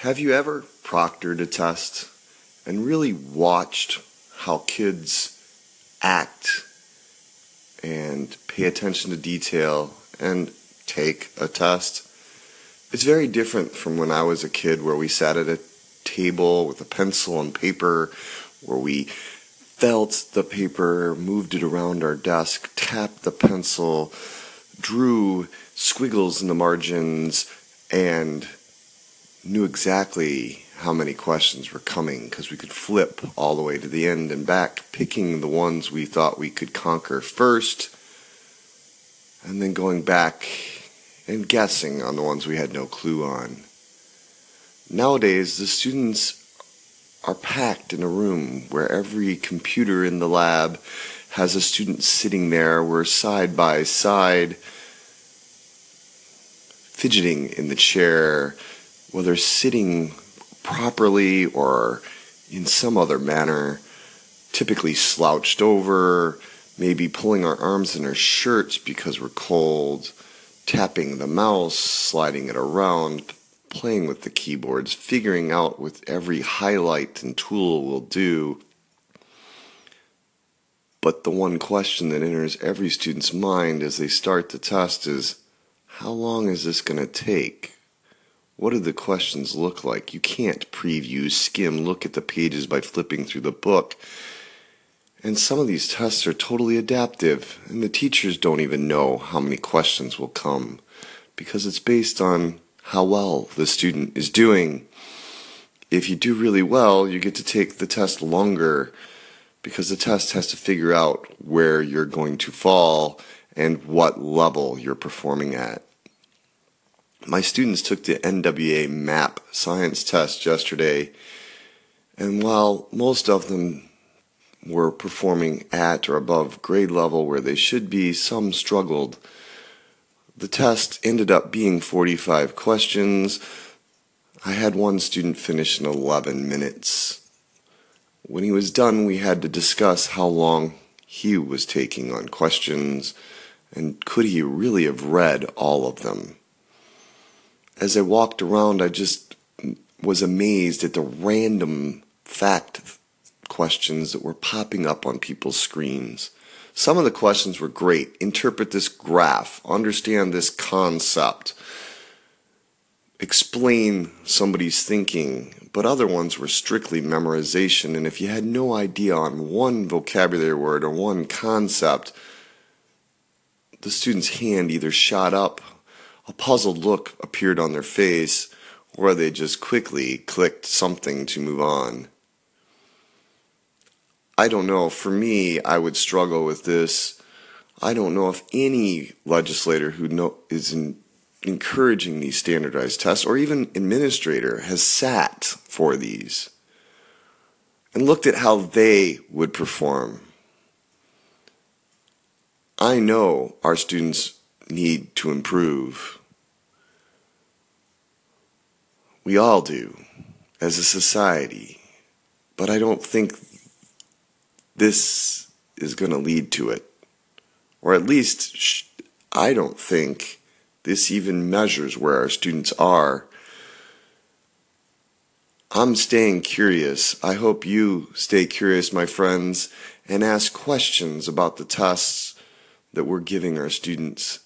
Have you ever proctored a test and really watched how kids act and pay attention to detail and take a test? It's very different from when I was a kid where we sat at a table with a pencil and paper, where we felt the paper, moved it around our desk, tapped the pencil, drew squiggles in the margins, and knew exactly how many questions were coming because we could flip all the way to the end and back, picking the ones we thought we could conquer first, and then going back and guessing on the ones we had no clue on. Nowadays, the students are packed in a room where every computer in the lab has a student sitting there. We're side by side, fidgeting in the chair, whether sitting properly or in some other manner, typically slouched over, maybe pulling our arms in our shirts because we're cold, tapping the mouse, sliding it around, playing with the keyboards, figuring out with every highlight and tool we'll do. But the one question that enters every student's mind as they start the test is how long is this going to take? What do the questions look like? You can't preview, skim, look at the pages by flipping through the book. And some of these tests are totally adaptive, and the teachers don't even know how many questions will come because it's based on how well the student is doing. If you do really well, you get to take the test longer because the test has to figure out where you're going to fall and what level you're performing at. My students took the NWEA MAP science test yesterday, and while most of them were performing at or above grade level where they should be, some struggled. The test ended up being 45 questions. I had one student finish in 11 minutes. When he was done, we had to discuss how long he was taking on questions and could he really have read all of them as I walked around, I just was amazed at the random fact questions that were popping up on people's screens. Some of the questions were great. Interpret this graph, understand this concept, explain somebody's thinking. But other ones were strictly memorization. And if you had no idea on one vocabulary word or one concept, the student's hand either shot up a puzzled look appeared on their face, or they just quickly clicked something to move on. I don't know. For me, I would struggle with this. I don't know if any legislator who know, is in, encouraging these standardized tests or even administrator has sat for these and looked at how they would perform. I know our students need to improve. We all do as a society, but I don't think this is going to lead to it. Or at least, I don't think this even measures where our students are. I'm staying curious. I hope you stay curious, my friends, and ask questions about the tests that we're giving our students